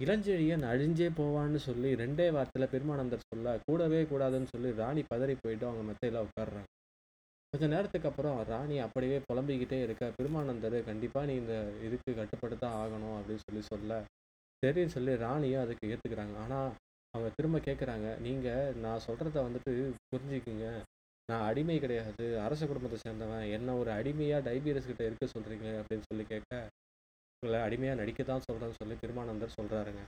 இளஞ்செழியன் அழிஞ்சே போவான்னு சொல்லி ரெண்டே வார்த்தையில் பெருமானந்தர் சொல்ல கூடவே கூடாதுன்னு சொல்லி ராணி பதறி போயிட்டு அவங்க மெத்தையில் உட்காடுறாங்க கொஞ்ச நேரத்துக்கு அப்புறம் ராணி அப்படியே புலம்பிக்கிட்டே இருக்க பெருமானந்தர் கண்டிப்பாக நீ இந்த இதுக்கு கட்டுப்பட்டு ஆகணும் அப்படின்னு சொல்லி சொல்ல சரின்னு சொல்லி ராணியும் அதுக்கு ஏற்றுக்கிறாங்க ஆனால் அவங்க திரும்ப கேட்குறாங்க நீங்கள் நான் சொல்கிறத வந்துட்டு புரிஞ்சுக்குங்க. நான் அடிமை கிடையாது. அரச குடும்பத்தை சேர்ந்தவன். என்ன ஒரு அடிமையாக டைபீரியஸ் கிட்ட இருக்க சொல்கிறீங்க அப்படின்னு சொல்லி கேட்க உங்களை அடிமையாக நடிக்க தான் சொல்கிறேன்னு சொல்லி திருமானந்தர் சொல்கிறாருங்க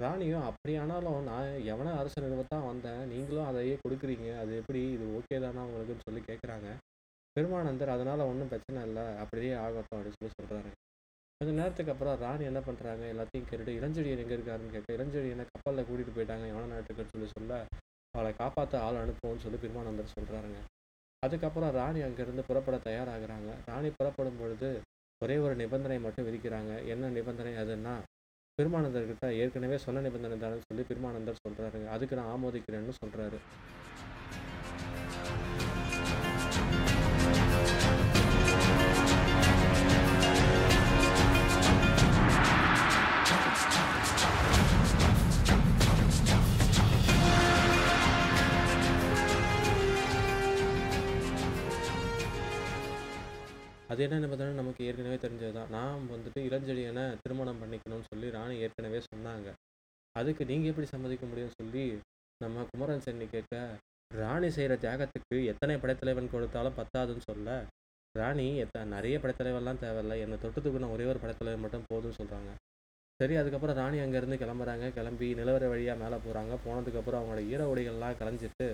ராணியும் அப்படியானாலும் நான் எவன அரச நிறுவத்தான் வந்தேன் நீங்களும் அதையே கொடுக்குறீங்க அது எப்படி இது ஓகே தானா உங்களுக்குன்னு சொல்லி கேட்குறாங்க பெருமானந்தர் அதனால் ஒன்றும் பிரச்சனை இல்லை அப்படியே ஆகட்டும் அப்படின்னு சொல்லி சொல்கிறாரு கொஞ்ச நேரத்துக்கு அப்புறம் ராணி என்ன பண்ணுறாங்க எல்லாத்தையும் கேட்டுட்டு இளஞ்செடியன் எங்கே இருக்காருன்னு கேட்டு இளஞ்செடியனை கப்பலில் கூட்டிகிட்டு போயிட்டாங்க எவன நாட்டுக்குன்னு சொல்லி சொல்ல அவளை காப்பாற்ற ஆள் அனுப்புவோம்னு சொல்லி பெருமானந்தர் சொல்கிறாருங்க அதுக்கப்புறம் ராணி அங்கேருந்து புறப்பட தயாராகிறாங்க. ராணி புறப்படும் பொழுது ஒரே ஒரு நிபந்தனை மட்டும் விதிக்கிறாங்க. என்ன நிபந்தனை அதுன்னா பெருமானந்தர்கிட்ட ஏற்கனவே சொன்ன நிபந்தனை தானே சொல்லி பெருமானந்தர் சொல்கிறாரு அதுக்கு நான் ஆமோதிக்கிறேன்னு சொல்கிறாரு அது என்ன நிபந்தனை நமக்கு ஏற்கனவே தெரிஞ்சது தான் நான் வந்துட்டு இளஞ்செழியனை திருமணம் பண்ணிக்கணும்னு சொல்லி ராணி ஏற்கனவே சொன்னாங்க. அதுக்கு நீங்கள் எப்படி சம்மதிக்க முடியும்னு சொல்லி நம்ம குமரன் சென்னி கேட்க ராணி செய்கிற தியாகத்துக்கு எத்தனை படைத்தலைவன் கொடுத்தாலும் பத்தாதுன்னு சொல்ல. ராணி எத்த நிறைய படைத்தலைவர்லாம் தேவையில்லை. என்னை தொட்டத்துக்கு நான் ஒரே ஒரு படைத்தலைவர் மட்டும் போதும்னு சொல்கிறாங்க சரி அதுக்கப்புறம் ராணி அங்கேருந்து கிளம்புறாங்க. கிளம்பி நிலவர வழியாக மேலே போகிறாங்க போனதுக்கப்புறம் அவங்களோட ஈர உடைகள்லாம் கலைஞ்சிட்டு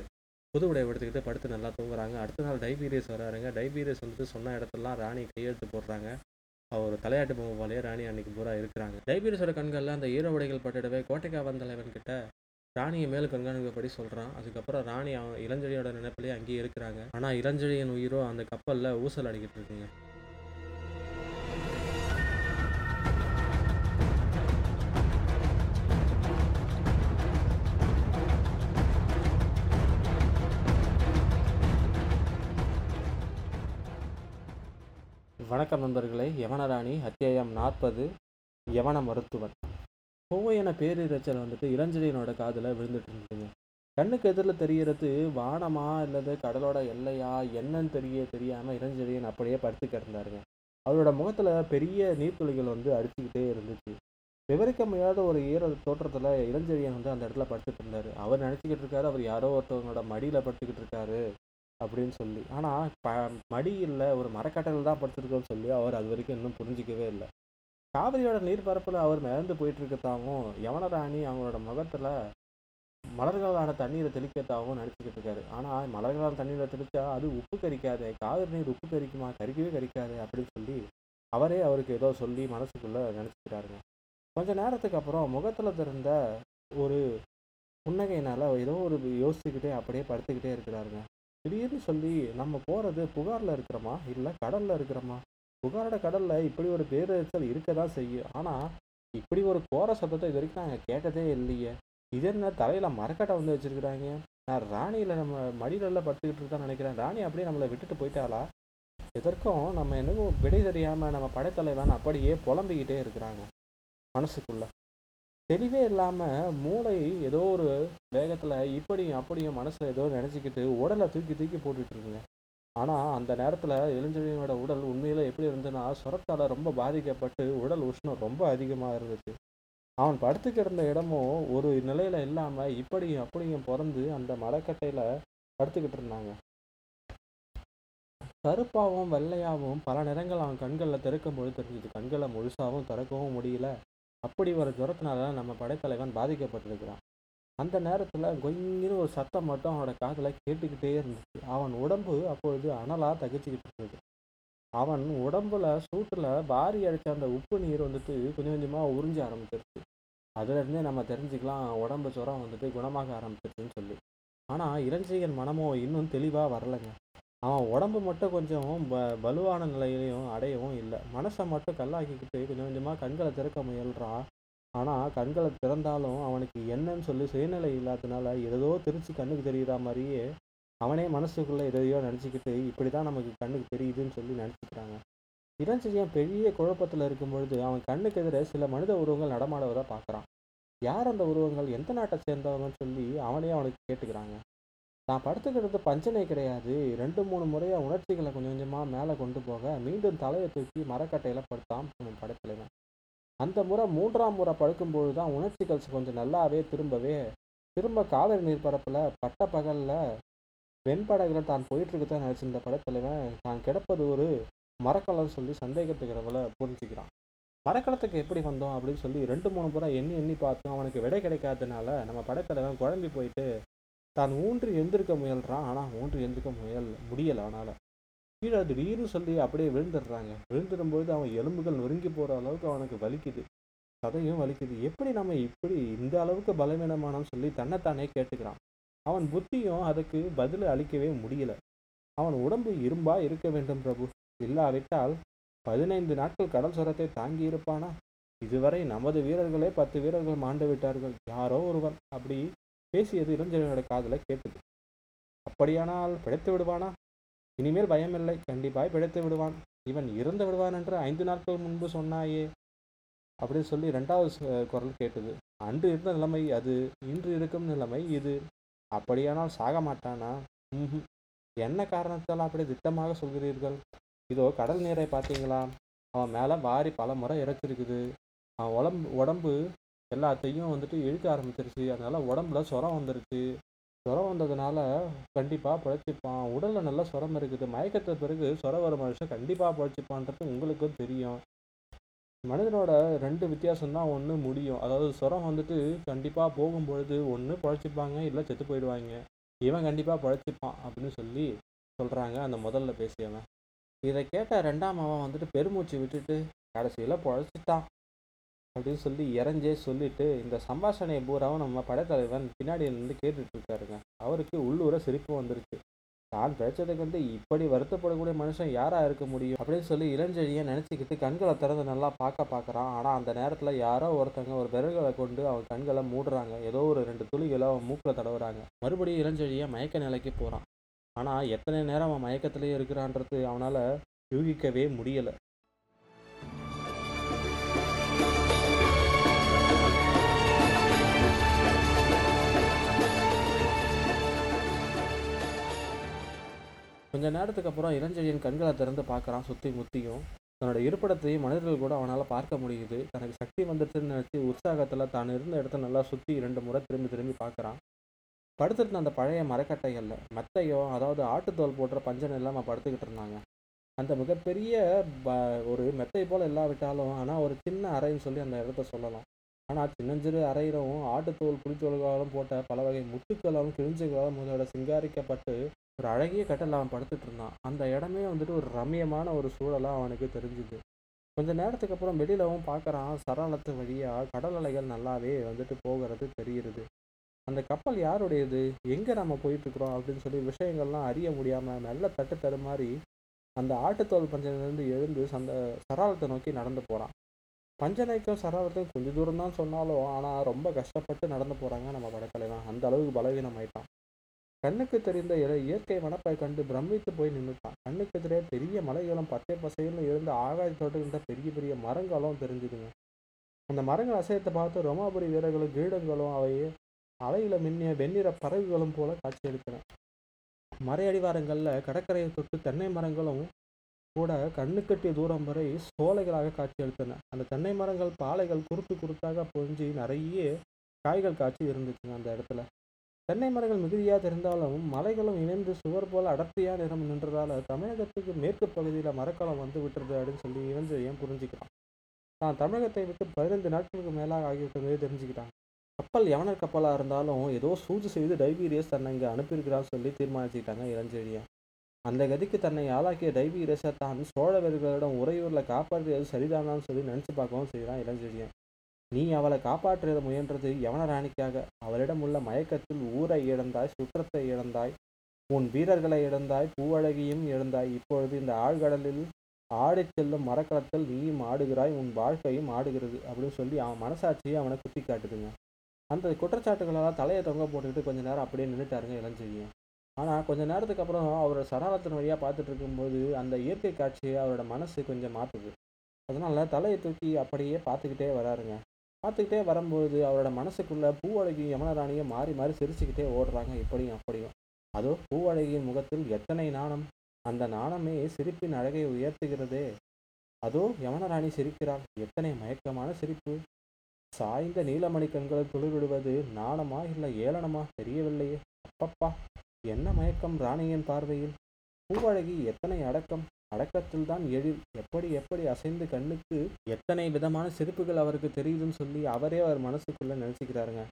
புது உடைய எடுத்துக்கிட்டு படுத்து நல்லா தூங்குறாங்க. அடுத்த நாள் டைபீரியஸ் வராருங்க. டைபீரியஸ் வந்துட்டு சொன்ன இடத்துலலாம் ராணி கையெழுத்து போடுறாங்க. அவர் தலையாட்டு பொம்மை போலயே ராணி அன்னைக்கு பூரா இருக்கிறாங்க. டைபீரியஸோட கண்களில் அந்த ஈர உடைகள் பட்டுடவே கோட்டைக்காவன் தலைவன் கிட்ட ராணியை மேல் கண்காணிக்கப்படி சொல்கிறான் அதுக்கப்புறம் ராணி அவன் இளஞ்செழியோட நினைப்பிலே அங்கேயே இருக்கிறாங்க. ஆனால் இளஞ்செழியன் உயிரோ அந்த கப்பலில் ஊசல் அடிக்கிட்டு இருக்குங்க. வணக்கம் நண்பர்களே யவனராணி அத்தியாயம் நாற்பது யவன மருத்துவன். கோவையான பேரிரைச்சல் வந்துட்டு இளஞ்செழியனோட காதில் விழுந்துட்டு இருந்ததுங்க. கண்ணுக்கு எதிரில் தெரியறது வானமா அல்லது கடலோட எல்லையா என்னன்னு தெரிய தெரியாமல் இளஞ்செழியன் அப்படியே படுத்து கிடந்தாருங்க. அவரோட முகத்தில் பெரிய நீர்த்துளிகள் வந்து அடிச்சுக்கிட்டே இருந்துச்சு. விவரிக்க முடியாத ஒரு ஈர தோற்றத்தில் இளஞ்செழியன் வந்து அந்த இடத்துல படுத்துட்டு இருந்தார். அவர் நினச்சிக்கிட்டு இருக்காரு அவர் யாரோ ஒருத்தவங்களோட மடியில் படுத்துக்கிட்டு இருக்காரு. அப்படின்னு சொல்லி. ஆனால் ப மடி இல்லை ஒரு மரக்கட்டையில் தான் படுத்துருக்கோன்னு சொல்லி அவர் அது வரைக்கும் இன்னும் புரிஞ்சிக்கவே இல்லை. காவிரியோட நீர்பரப்பில் அவர் மிதந்து போயிட்டு இருக்கத்தாவும் யவனராணி அவங்களோட முகத்தில் மலர்களான தண்ணீரை தெளிக்கத்தாகவும் நினச்சிக்கிட்டு இருக்காரு. ஆனால் மலர்களான தண்ணீரை தெளித்தா அது உப்பு கரிக்காதே காவிரி நீர் உப்பு கரிக்குமா கரிக்கவே கரிக்காது அப்படின்னு சொல்லி அவரே அவருக்கு ஏதோ சொல்லி மனசுக்குள்ளே நினச்சிக்கிறாருங்க. கொஞ்ச நேரத்துக்கு அப்புறம் முகத்தில் திறந்த ஒரு புன்னகையினால் ஏதோ ஒரு யோசிச்சுக்கிட்டே அப்படியே படுத்துக்கிட்டே இருக்கிறாருங்க. திடீர்னு சொல்லி நம்ம போகிறது புகாரில் இருக்கிறோமா? இல்லை கடலில் இருக்கிறோமா? புகாரோட கடலில் இப்படி ஒரு பேரெச்சல் இருக்க தான் செய்யும். ஆனால் இப்படி ஒரு கோர சத்தத்தை இது வரைக்கும் நாங்கள் கேட்டதே இல்லையே. இது என்ன தலையில் மரக்கட்டை வந்து வச்சுருக்குறாங்க? நான் ராணியில் நம்ம மடியிலெல்லாம் படுத்துக்கிட்டு இருக்கான்னு நினைக்கிறேன். ராணி அப்படியே நம்மளை விட்டுட்டு போயிட்டாளா? எதற்கும் நம்ம என்னவும் விடை தெரியாமல் நம்ம படைத்தலைவன் அப்படியே புலம்பிக்கிட்டே இருக்கிறாங்க மனசுக்குள்ள. தெளிவே இல்லாமல் மூளை ஏதோ ஒரு வேகத்தில் இப்படியும் அப்படியும் மனசில் ஏதோ நினச்சிக்கிட்டு உடலை தூக்கி தூக்கி போட்டுட்ருக்குங்க ஆனால் அந்த நேரத்தில் இளஞ்செழியனோட உடல் உண்மையில் எப்படி இருந்ததுன்னா சுரத்தால் ரொம்ப பாதிக்கப்பட்டு உடல் உஷ்ணம் ரொம்ப அதிகமாக இருந்துச்சு. அவன் படுத்து கிடந்த இடமும் ஒரு நிலையில் இல்லாமல் இப்படியும் அப்படியும் பிறந்து அந்த மலைக்கட்டையில் படுத்துக்கிட்டு இருந்தாங்க. கருப்பாகவும் வெள்ளையாகவும் பல நிறங்கள் அவன் கண்களில் திறக்கும் பொழுது தெரிஞ்சுது. கண்களை முழுசாகவும் திறக்கவும் முடியல. அப்படி ஒரு ஜுரத்தினால நம்ம படைத்தலைவன் பாதிக்கப்பட்டிருக்கிறான். அந்த நேரத்தில் கொஞ்சம் ஒரு சத்தம் மட்டும் அவனோட காதில் கேட்டுக்கிட்டே இருந்துச்சு. அவன் உடம்பு அப்பொழுது அனலாக தகிச்சுக்கிட்டு இருந்தது. அவன் உடம்புல சூட்டில் பாரி அடித்த அந்த உப்பு நீர் வந்துட்டு கொஞ்சம் கொஞ்சமாக உறிஞ்ச ஆரம்பிச்சிருச்சு. அதுலேருந்தே நம்ம தெரிஞ்சுக்கலாம் உடம்பு சுரம் வந்துட்டு குணமாக ஆரம்பிச்சிருச்சுன்னு சொல்லி. ஆனால் இளஞ்செழியன் மனமோ இன்னும் தெளிவாக வரலைங்க. அவன் உடம்பு மட்டும் கொஞ்சம் ப பலுவான நிலையிலையும் அடையவும் இல்லை. மனசை மட்டும் கல்லாக்கிக்கிட்டு கொஞ்சம் கொஞ்சமாக கண்களை திறக்க முயல்கிறான் ஆனால் கண்களை திறந்தாலும் அவனுக்கு என்னன்னு சொல்லி சுயநிலை இல்லாதனால ஏதோ திருச்சி கண்ணுக்கு தெரிகிற மாதிரியே அவனே மனசுக்குள்ளே எதையோ நினச்சிக்கிட்டு இப்படி தான் நமக்கு கண்ணுக்கு தெரியுதுன்னு சொல்லி நினச்சிக்கிறாங்க. இளஞ்செழியன் பெரிய குழப்பத்தில் இருக்கும் பொழுது அவன் கண்ணுக்கு எதிரே சில மனித உருவங்கள் நடமாடுவதை பார்க்குறான். யார் அந்த உருவங்கள்? எந்த நாட்டை சேர்ந்தவங்கன்னு சொல்லி அவனே அவனுக்கு கேட்டுக்கிறாங்க. நான் படுத்துக்கிறது பஞ்சனை கிடையாது. ரெண்டு மூணு முறையாக உணர்ச்சிகளை கொஞ்சம் கொஞ்சமாக மேலே கொண்டு போக மீண்டும் தலையை தூக்கி மரக்கட்டையில் படுத்தான் அவன் படத்துலைவன் அந்த முறை மூன்றாம் முறை படுக்கும்போது தான் உணர்ச்சிகள் கொஞ்சம் நல்லாவே திரும்பவே திரும்ப காவிரி நீர்ப்பரப்பில் பட்ட பகலில் வெண்படகுல தான் போயிட்டுருக்குதான் நினச்சிருந்த படத்தலைவன் தான் கிடப்பது ஒரு மரக்கலம் சொல்லி சந்தேகத்துக்கிறவங்கள புரிஞ்சுக்கிறான். மரக்கலத்துக்கு எப்படி வந்தோம்? அப்படின்னு சொல்லி ரெண்டு மூணு முறை எண்ணி எண்ணி பார்த்தும் அவனுக்கு விடை கிடைக்காதனால நம்ம படத்தலைவன் குழம்பி போயிட்டு தான் ஊன்றி எழுந்திருக்க முயல்றான். ஆனால் ஊன்று எழுந்திருக்க முயல் முடியலை அவனால். கீழே திடீர்னு சொல்லி அப்படியே விழுந்துடுறாங்க. விழுந்துடும்போது அவன் எலும்புகள் நொறுங்கி போகிற அளவுக்கு அவனுக்கு வலிக்குது. சதையும் வலிக்குது. எப்படி நம்ம இப்படி இந்த அளவுக்கு பலவீனமானோன்னு சொல்லி தன்னைத்தானே கேட்டுக்கிறான். அவன் புத்தியும் அதுக்கு பதில் அளிக்கவே முடியல. அவன் உடம்பு இரும்பா இருக்க வேண்டும் பிரபு. இல்லாவிட்டால் பதினைந்து நாட்கள் கடல் சுரத்தை தாங்கி இருப்பானா? இதுவரை நமது வீரர்களே பத்து வீரர்கள் மாண்டு விட்டார்கள். யாரோ ஒருவன். அப்படி பேசியது இளஞ்செழியனோட காதில் கேட்டது. அப்படியானால் பிழைத்து விடுவானா? இனிமேல் பயமில்லை. கண்டிப்பாய் பிழைத்து விடுவான். இவன் இறந்து விடுவான் என்று ஐந்து நாட்கள் முன்பு சொன்னாயே. அப்படின்னு சொல்லி ரெண்டாவது குரல் கேட்டது. அன்று இருந்த நிலைமை அது இன்று இருக்கும் நிலைமை இது. அப்படியானால் சாக மாட்டானா? என்ன காரணத்தால் அப்படி திட்டமாக சொல்கிறீர்கள்? இதோ கடல் நீரை பார்த்தீங்களா? அவன் மேலே வாரி பல முறை இறைச்சிருக்குது அவன் உடம்பு உடம்பு எல்லாத்தையும் வந்துட்டு இழுக்க ஆரம்பிச்சிருச்சு. அதனால் உடம்புல சுரம் வந்துருச்சு. சுரம் வந்ததுனால கண்டிப்பாக பிழைச்சிப்பான். உடலில் நல்ல சுரம் இருக்குது. மயக்கத்தை பிறகு சுரம் வர மனுஷன் கண்டிப்பாக பிழைச்சிப்பான்றது உங்களுக்கும் தெரியும். மனிதனோட ரெண்டு வித்தியாசம் தான் ஒன்று முடியும். அதாவது சுரம் வந்துட்டு கண்டிப்பாக போகும்பொழுது ஒன்று பிழைச்சிப்பாங்க இல்லை செத்து போயிடுவாங்க. இவன் கண்டிப்பாக பிழைச்சிப்பான் அப்படின்னு சொல்லி சொல்கிறாங்க அந்த முதல்ல பேசியவன். இதை கேட்ட ரெண்டாம் அவன் வந்துட்டு பெருமூச்சு விட்டுட்டு கடைசியில் பிழைச்சிட்டான். அப்படின்னு சொல்லி இறஞ்சே சொல்லிட்டு இந்த சம்பாஷணையை பூராவும் நம்ம படைத்தலைவன் பின்னாடி இருந்து கேட்டுட்டு இருக்காருங்க அவருக்கு உள்ளூர சிரிப்பு வந்துருச்சு. தான் பிழைச்சதுக்கு வந்து இப்படி வருத்தப்படக்கூடிய மனுஷன் யாராக இருக்க முடியும்? அப்படின்னு சொல்லி இளஞ்செழியை நினச்சிக்கிட்டு கண்களை திறந்து நல்லா பார்க்க பார்க்குறான். ஆனால் அந்த நேரத்தில் யாரோ ஒருத்தங்க ஒரு விரல்களை கொண்டு அவன் கண்களை மூடுறாங்க. ஏதோ ஒரு ரெண்டு துளிகளை அவன் மூக்கில் தடவுறாங்க. மறுபடியும் இளஞ்செழியை மயக்க நிலைக்கு போகிறான் ஆனால் எத்தனை நேரம் அவன் மயக்கத்திலேயே இருக்கிறான்றது அவனால் யூகிக்கவே முடியலை. கொஞ்ச நேரத்துக்கு அப்புறம் இளஞ்செழியன் கண்களை திறந்து பார்க்குறான் சுற்றி முத்தியும். தன்னோட இருப்பிடத்தையும் மனிதர்கள் கூட அவனால் பார்க்க முடியுது. தனக்கு சக்தி வந்துடுச்சுன்னு நினச்சி உற்சாகத்தில் தான் இருந்த இடத்த நல்லா சுற்றி இரண்டு முறை திரும்பி திரும்பி பார்க்குறான். படுத்துட்டு அந்த பழைய மரக்கட்டைகளில் மெத்தையோ அதாவது ஆட்டுத்தோல் போடுற பஞ்சன் இல்லாமல் படுத்துக்கிட்டு இருந்தாங்க. அந்த மிகப்பெரிய ப ஒரு மெத்தை போல் இல்லாவிட்டாலும் ஆனால் ஒரு சின்ன அறைன்னு சொல்லி அந்த இடத்த சொல்லலாம். ஆனால் சின்னஞ்சிறு அறையிலும் ஆட்டுத்தோல் புளித்தோல்களாலும் போட்ட பல வகை முத்துக்களாலும் கிழிஞ்சுகளாலும் முதலோட சிங்காரிக்கப்பட்டு ஒரு அழகிய கட்டில் அவன் படுத்துட்டு இருந்தான். அந்த இடமே வந்துட்டு ஒரு ரம்மியமான ஒரு சூழலாக அவனுக்கு தெரிஞ்சுது. கொஞ்ச நேரத்துக்கு அப்புறம் வெளியிலவும் பார்க்குறான் சரளத்து வழியாக கடல் அலைகள் நல்லாவே வந்துட்டு போகிறது தெரிகிறது அந்த கப்பல் யாருடையது? எங்கே நம்ம போயிட்டுருக்குறோம் அப்படின்னு சொல்லி விஷயங்கள்லாம் அறிய முடியாமல் மெல்ல தட்டு தடுமாறி அந்த ஆட்டுத்தோல் பஞ்சனிலிருந்து எழுந்து அந்த சராளத்தை நோக்கி நடந்து போகிறான் பஞ்சனைக்கும் சராளத்துக்கும் கொஞ்சம் தூரம் தான் சொன்னாலும் ஆனால் ரொம்ப கஷ்டப்பட்டு நடந்து போகிறாங்க நம்ம படத்தலைவன் அந்த அளவுக்கு பலவீனம் ஆயிட்டான் கண்ணுக்கு தெரிந்த இய- இயற்கை வனப்பை கண்டு பிரமித்து போய் நின்றுட்டான் கண்ணுக்கு எதிரே பெரிய மலைகளும் பச்சை பசைகளும் இருந்த ஆகாயத்தோடு இருந்த பெரிய பெரிய மரங்களும் தெரிஞ்சுதுங்க. அந்த மரங்கள் அசையத்தை பார்த்து ரோமாபுரி வீரர்களும் கீடங்களும் அவையே அலையில மின்னிய வெண்ணிற பறவைகளும் போல காட்சியளித்தன மறை அடிவாரங்களில் கடற்கரையை தொட்டு தென்னை மரங்களும் கூட கண்ணுக்கட்டிய தூரம் வரை சோலைகளாக காட்சியளித்தன அந்த தென்னை மரங்கள் பாலைகள் குறுத்து குறுத்தாக பொழிஞ்சு நிறைய காய்கள் காய்ச்சி இருந்துச்சுங்க அந்த இடத்துல. தென்னை மரங்கள் மிகுதியாக தெரிந்தாலும் மலைகளும் இணைந்து சுவர் போல அடர்த்தியாக நிறம் நின்றதால் தமிழகத்துக்கு மேற்கு பகுதியில் மரக்காலம் வந்து விட்டுறது அப்படின்னு சொல்லி இளஞ்செழியன் புரிஞ்சுக்கிறான்? தான் தமிழகத்தை விட்டு பதினைந்து நாட்களுக்கு மேலாக ஆகிவிட்டதே தெரிஞ்சுக்கிட்டான் கப்பல் யவனர் கப்பலாக இருந்தாலும் ஏதோ சூழ்ச்சி செய்து டைபீரியஸ் தன்னை இங்கே அனுப்பியிருக்கிறான்னு சொல்லி தீர்மானிச்சுக்கிட்டாங்க இளஞ்செழியன் அந்த கதிக்கு தன்னை ஆளாக்கிய டைபீரியஸை தான் சோழ வீரர்களிடம் உறையூரில் காப்பாற்றியது சரிதானான்னு சொல்லி நினச்சி பார்க்கவும் செய்கிறான் இளஞ்செழியன் நீ அவளை காப்பாற்ற முயன்றது யவன ராணிக்காக. அவளிடம் உள்ள மயக்கத்தில் ஊரை இழந்தாய் சுற்றத்தை இழந்தாய் உன் வீரர்களை இழந்தாய் பூவழகியும் இழந்தாய். இப்பொழுது இந்த ஆழ்கடலில் ஆடிச் செல்லும் மரக்களத்தில் நீயும் ஆடுகிறாய் உன் வாழ்க்கையும் ஆடுகிறது அப்படின்னு சொல்லி அவன் மனசாட்சியை அவனை குத்தி காட்டுதுங்க அந்த குற்றச்சாட்டுகளால் தலையை தொங்க போட்டுக்கிட்டு கொஞ்ச நேரம் அப்படியே நின்றுட்டாருங்க இளஞ்செழியன். ஆனால் கொஞ்ச நேரத்துக்கு அப்புறம் அவரோட சரணத்தின் வழியாக பார்த்துட்டு இருக்கும்போது அந்த இயற்கை காட்சியை அவரோட மனசு கொஞ்சம் மாற்றுது அதனால தலையை தூக்கி அப்படியே பார்த்துக்கிட்டே வராருங்க. பார்த்துக்கிட்டே வரும்போது அவரோட மனசுக்குள்ளே பூவழகி யமனராணியும் மாறி மாறி சிரிச்சுக்கிட்டே ஓடுறாங்க. இப்படியும் அப்படியும். அதோ பூவழகியின் முகத்தில் எத்தனை நாணம்? அந்த நாணமே சிரிப்பின் அழகை உயர்த்துகிறதே. அதோ யமனராணி சிரிக்கிறாள். எத்தனை மயக்கமான சிரிப்பு. சாய்ந்த நீலமணி கண்களை துளிர்விடுவது நாணமா இல்லை ஏளனமா? தெரியவில்லையே. அப்பப்பா என்ன மயக்கம் ராணியின் பார்வையில்? பூவழகி எத்தனை அடக்கம்? அடக்கத்தில் தான் எழில் எப்படி எப்படி அசைந்து கண்ணுக்கு எத்தனை விதமான சிரிப்புகள் அவருக்கு தெரியுதுன்னு சொல்லி அவரே அவர் மனசுக்குள்ளே நினச்சிக்கிறாருங்க.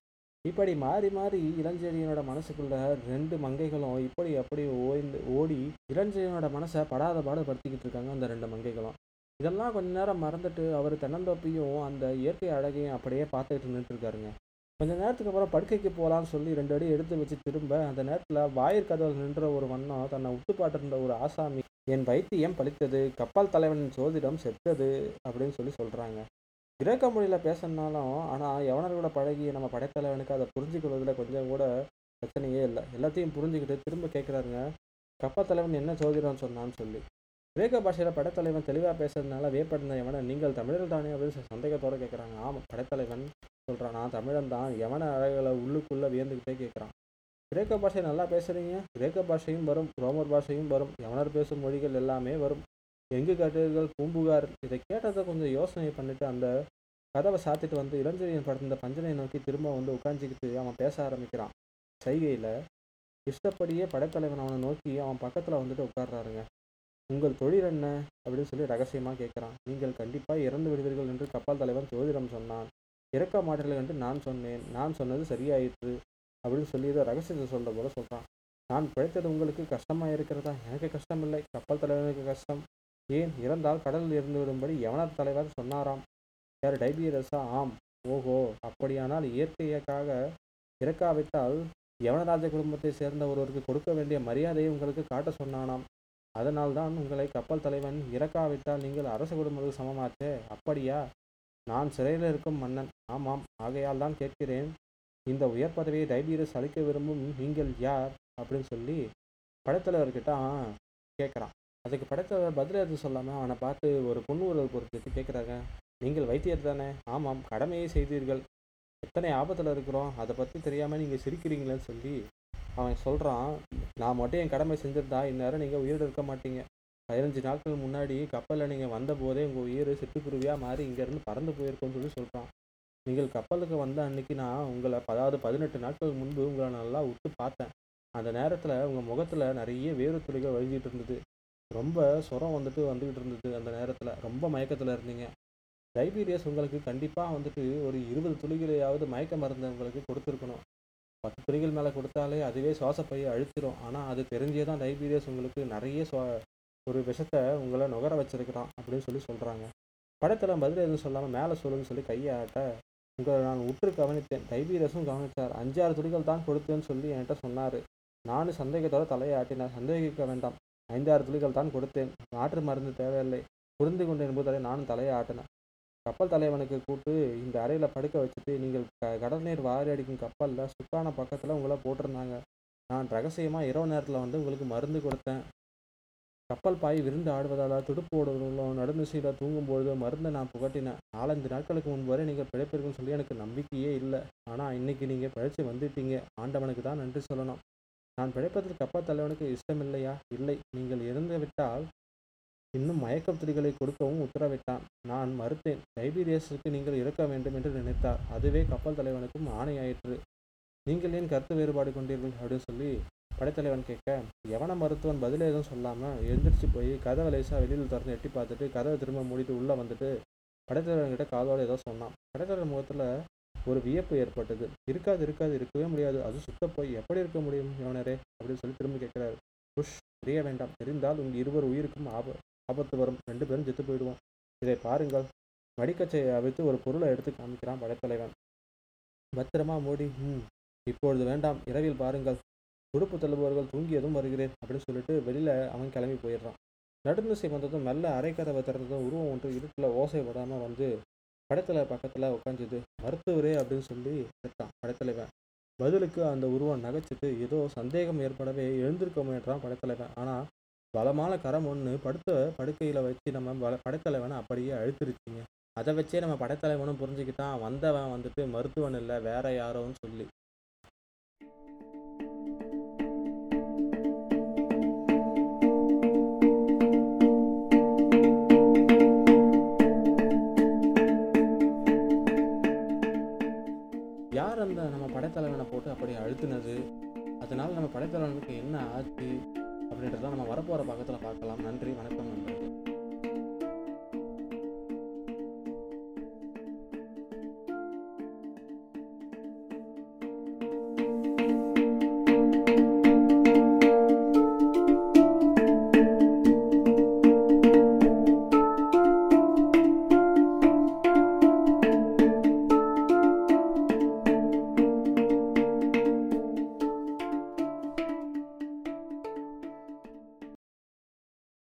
இப்படி மாறி மாறி இளஞ்செழியனோட மனசுக்குள்ள ரெண்டு மங்கைகளும் இப்படி அப்படி ஓய்ந்து ஓடி இளஞ்செழியனோட மனசை படாத பாடு படுத்திக்கிட்டு இருக்காங்க அந்த ரெண்டு மங்கைகளும். இதெல்லாம் கொஞ்ச நேரம் மறந்துட்டு அவர் தென்னந்தோப்பையும் அந்த இயற்கை அழகையும் அப்படியே பார்த்துக்கிட்டு நின்றுட்டு இருக்காருங்க. கொஞ்ச நேரத்துக்கு அப்புறம் படுக்கைக்கு போகலான்னு சொல்லி ரெண்டு அடி எடுத்து வச்சு திரும்ப அந்த நேரத்தில் வாயிற் கதவில் நின்ற ஒரு வண்ணம் தன்னை உத்துப்பாட்டிருந்த ஒரு ஆசாமி என் வைத்தியம் பலித்தது கப்பல் தலைவனின் சோதிடம் செத்தது அப்படின்னு சொல்லி சொல்கிறாங்க கிரேக்க மொழியில் பேசணுனாலும் ஆனால் எவனர்களோட பழகி நம்ம படைத்தலைவனுக்கு அதை புரிஞ்சுக்கொள்வதில் கொஞ்சம் கூட பிரச்சனையே இல்லை. எல்லாத்தையும் புரிஞ்சுக்கிட்டு திரும்ப கேட்குறாருங்க கப்பல் தலைவன் என்ன சோதிடம்னு சொன்னான்னு சொல்லி. கிரேக்க பாஷையில் படத்தலைவன் தெளிவாக பேசுறதுனால வியப்படுந்த எவனை? நீங்கள் தமிழர் தானே அப்படின்னு சந்தேகத்தோடு கேட்குறாங்க ஆமாம் படத்தலைவன் சொல்கிறான் நான் தமிழன் தான். எவன அழகளை உள்ளுக்குள்ளே வியந்துக்கிட்டே கேட்குறான் கிரேக்க பாஷை நல்லா பேசுகிறீங்க கிரேக்க பாஷையும் வரும். ரோமர் பாஷையும் வரும். யவனர் பேசும் மொழிகள் எல்லாமே வரும். எங்கு கட்டுகள் பூம்புகார் இதை கேட்டதை கொஞ்சம் யோசனை பண்ணிவிட்டு அந்த கதவை சாத்திட்டு வந்து இளஞ்செழியன் படுத்த பஞ்சனை நோக்கி திரும்ப வந்து உட்காந்துக்கிட்டு அவன் பேச ஆரம்பிக்கிறான். சைகையில் இஷ்டப்படியே படைத்தலைவன் அவனை நோக்கி அவன் பக்கத்தில் வந்துட்டு உட்கார்றாருங்க. உங்கள் தொழில் என்ன? அப்படின்னு சொல்லி ரகசியமாக கேட்குறான். நீங்கள் கண்டிப்பாக இறந்து விடுவீர்கள் என்று கப்பல் தலைவன் ஜோதிடம் சொன்னான். இறக்க மாட்டீர்கள் என்று நான் சொன்னேன். நான் சொன்னது சரியாயிற்று. அப்படின்னு சொல்லி இதை ரகசியத்தை சொல்கிற போல சொல்கிறான் நான் பிழைத்தது உங்களுக்கு கஷ்டமாக இருக்கிறதா? எனக்கு கஷ்டம் இல்லை கப்பல் தலைவனுக்கு கஷ்டம். ஏன்? இறந்தால் கடலில் இருந்து விடும்படி யவனர் தலைவர் சொன்னாராம். யார் டைபியரசா ஆம். ஓஹோ. அப்படியானால் இயற்கையாக இறக்காவிட்டால் யவனராஜ குடும்பத்தை சேர்ந்த ஒருவருக்கு கொடுக்க வேண்டிய மரியாதையை உங்களுக்கு காட்ட சொன்னானாம். அதனால்தான் உங்களை கப்பல் தலைவன் இறக்காவிட்டால் நீங்கள் அரச குடும்பத்துக்கு சமமாச்சே? அப்படியா? நான் சிறையில் இருக்கும் மன்னன். ஆமாம். ஆகையால் தான் கேட்கிறேன். இந்த உயர் பதவியை டைபீரஸ் அளிக்க விரும்பும் நீங்கள் யார்? அப்படின்னு சொல்லி படைத்தலைவர்கிட்ட கேட்குறான். அதுக்கு படைத்தலைவர் பதில் எதுவும் சொல்லாமல் அவனை பார்த்து ஒரு பொண்ணு பொறுத்துட்டு கேட்குறாங்க. நீங்கள் வைத்தியர் தானே? ஆமாம். கடமையை செய்தீர்கள். எத்தனை ஆபத்தில் இருக்கிறோம்? அதை பற்றி தெரியாமல் நீங்கள் சிரிக்கிறீங்களேன்னு சொல்லி அவன் சொல்கிறான் நான் மட்டும் என் கடமை செஞ்சிருந்தா இந்நேரம் நீங்கள் உயிரோடு இருக்க மாட்டீங்க. பதினஞ்சு நாட்கள் முன்னாடி கப்பலில் நீங்கள் வந்தபோதே உங்கள் உயிர் சிட்டுக்குருவியாக மாறி இங்கேருந்து பறந்து போயிருக்கோன்னு சொல்லி சொல்கிறான் நீங்கள் கப்பலுக்கு வந்த அன்னைக்கு நான் உங்களை அதாவது பதினெட்டு நாட்கள் முன்பு உங்களை நல்லா விட்டு பார்த்தேன். அந்த நேரத்தில் உங்கள் முகத்தில் நிறைய வேறு துளிகள் வழிஞ்சிட்டு இருந்தது. ரொம்ப சுரம் வந்துட்டு வந்துக்கிட்டு இருந்தது அந்த நேரத்தில். ரொம்ப மயக்கத்தில் இருந்தீங்க. டைபீரியஸ் உங்களுக்கு கண்டிப்பாக வந்துட்டு ஒரு இருபது துளிகளையாவது மயக்க மருந்து உங்களுக்கு கொடுத்துருக்கணும். பத்து துளிகள் மேலே கொடுத்தாலே அதுவே சுவாசப்பையை அழுத்திடும் ஆனால் அது தெரிஞ்சே தான் டைபீரியஸ் உங்களுக்கு நிறைய சுவா ஒரு விஷத்தை உங்களை நுகர வச்சிருக்கிறான் அப்படின்னு சொல்லி சொல்கிறாங்க படத்தில் பதில் எதுவும் சொல்லாமல் மேலே சொல்லுன்னு சொல்லி கையாட்ட உங்களை நான் உற்று கவனித்தேன். டைபீரியஸும் கவனித்தார் அஞ்சாறு துளிகள் தான் கொடுத்தேன்னு சொல்லி என்கிட்ட சொன்னார். நானும் சந்தேகத்தோட தலையாட்டினார் சந்தேகிக்க வேண்டாம். ஐந்தாறு துளிகள் தான் கொடுத்தேன். மாற்று மருந்து தேவையில்லை. புரிந்து கொண்டு என்பதை நானும் தலையை ஆட்டினேன் கப்பல் தலைவனுக்கு கூப்பிட்டு இந்த அறையில் படுக்க வச்சுட்டு நீங்கள் க கடல் நீர் வாரி அடிக்கும் கப்பலில் சுக்கான பக்கத்தில் உங்களை போட்டிருந்தாங்க. நான் ரகசியமாக இரவு நேரத்தில் வந்து உங்களுக்கு மருந்து கொடுத்தேன். கப்பல் பாய் விருந்து ஆடுவதால் துடுப்பு ஓடுவதும் நடுநிசையில் தூங்கும்பொழுது மருந்தை நான் புகட்டினேன். நாலஞ்சு நாட்களுக்கு முன்பு வரை நீங்கள் பிழைப்பிருக்குன்னு சொல்லி எனக்கு நம்பிக்கையே இல்லை. ஆனால் இன்னைக்கு நீங்கள் பிழைச்சி வந்துட்டீங்க. ஆண்டவனுக்கு தான் நன்றி சொல்லணும். நான் பிழைப்பதில் கப்பல் தலைவனுக்கு இஷ்டம் இல்லையா இல்லை. நீங்கள் இருந்து விட்டால் இன்னும் மயக்கம் கொடுக்கவும் உத்தரவிட்டான். நான் மறுத்தேன். டைபீரியஸுக்கு நீங்கள் இறக்க வேண்டும் என்று நினைத்தார். அதுவே கப்பல் தலைவனுக்கும் ஆணையாயிற்று. நீங்கள் ஏன் கருத்து வேறுபாடு கொண்டீர்கள்? அப்படின்னு சொல்லி படைத்தலைவன் கேட்க எவன மருத்துவன் பதில் எதுவும் சொல்லாமல் எழுந்திரிச்சு போய் கதவை லேசாக வெளியில் திறந்து எட்டி பார்த்துட்டு கதவை திரும்ப மூடிட்டு உள்ளே வந்துட்டு படைத்தலைவன்கிட்ட காதோடு ஏதோ சொன்னான். படைத்தலைவன் முகத்தில் ஒரு வியப்பு ஏற்பட்டது. இருக்காது இருக்காது. இருக்கவே முடியாது. அது சுத்த போய் எப்படி இருக்க முடியும் யோனரே? அப்படின்னு சொல்லி திரும்ப கேட்குறாரு. புஷ் தெரிய வேண்டாம். தெரிந்தால் உங்கள் இருவர் உயிருக்கும் ஆப ஆபத்து வரும். ரெண்டு பேரும் செத்து போயிடுவோம். இதை பாருங்கள். மடிக்கச்சையை அவித்து ஒரு பொருளை எடுத்து காமிக்கிறான் படைத்தலைவன் பத்திரமா மோடி. ம் இப்பொழுது வேண்டாம். இரவில் பாருங்கள். துடுப்பு தள்ளுபவர்கள் தூங்கியதும் வருகிறேன் அப்படின்னு சொல்லிட்டு வெளியில் அவன் கிளம்பி போயிடுறான். நடுநிசை வந்ததும் மெல்ல அரைக்கதவை திறந்ததும் உருவம் ஒன்று இருட்டில் ஓசை விடாமல் வந்து படைத்தலை பக்கத்தில் உட்காந்துது மருத்துவரே அப்படின்னு சொல்லி கேட்டான் படைத்தலைவன். பதிலுக்கு அந்த உருவம் நகைச்சிட்டு ஏதோ சந்தேகம் ஏற்படவே எழுந்திருக்க முயன்றான் படைத்தலைவன். ஆனால் பலமான கரம் ஒன்று படுத்த படுக்கையில் வச்சு நம்ம பல படைத்தலைவனை அப்படியே அழுத்திருச்சிங்க. அதை வச்சே நம்ம படத்தலைவனும் புரிஞ்சுக்கிட்டான். வந்தவன் வந்துட்டு மருத்துவன் இல்லை வேற யாரோன்னு சொல்லி. யார் அந்த நம்ம படைத்தலைவனை போட்டு அப்படி அழுத்தினது? அதனால நம்ம படைத்தலைவனுக்கு என்ன ஆச்சு? அப்படின்றத நம்ம வரப்போகிற பக்கத்தில் பார்க்கலாம். நன்றி வணக்கம் நன்றி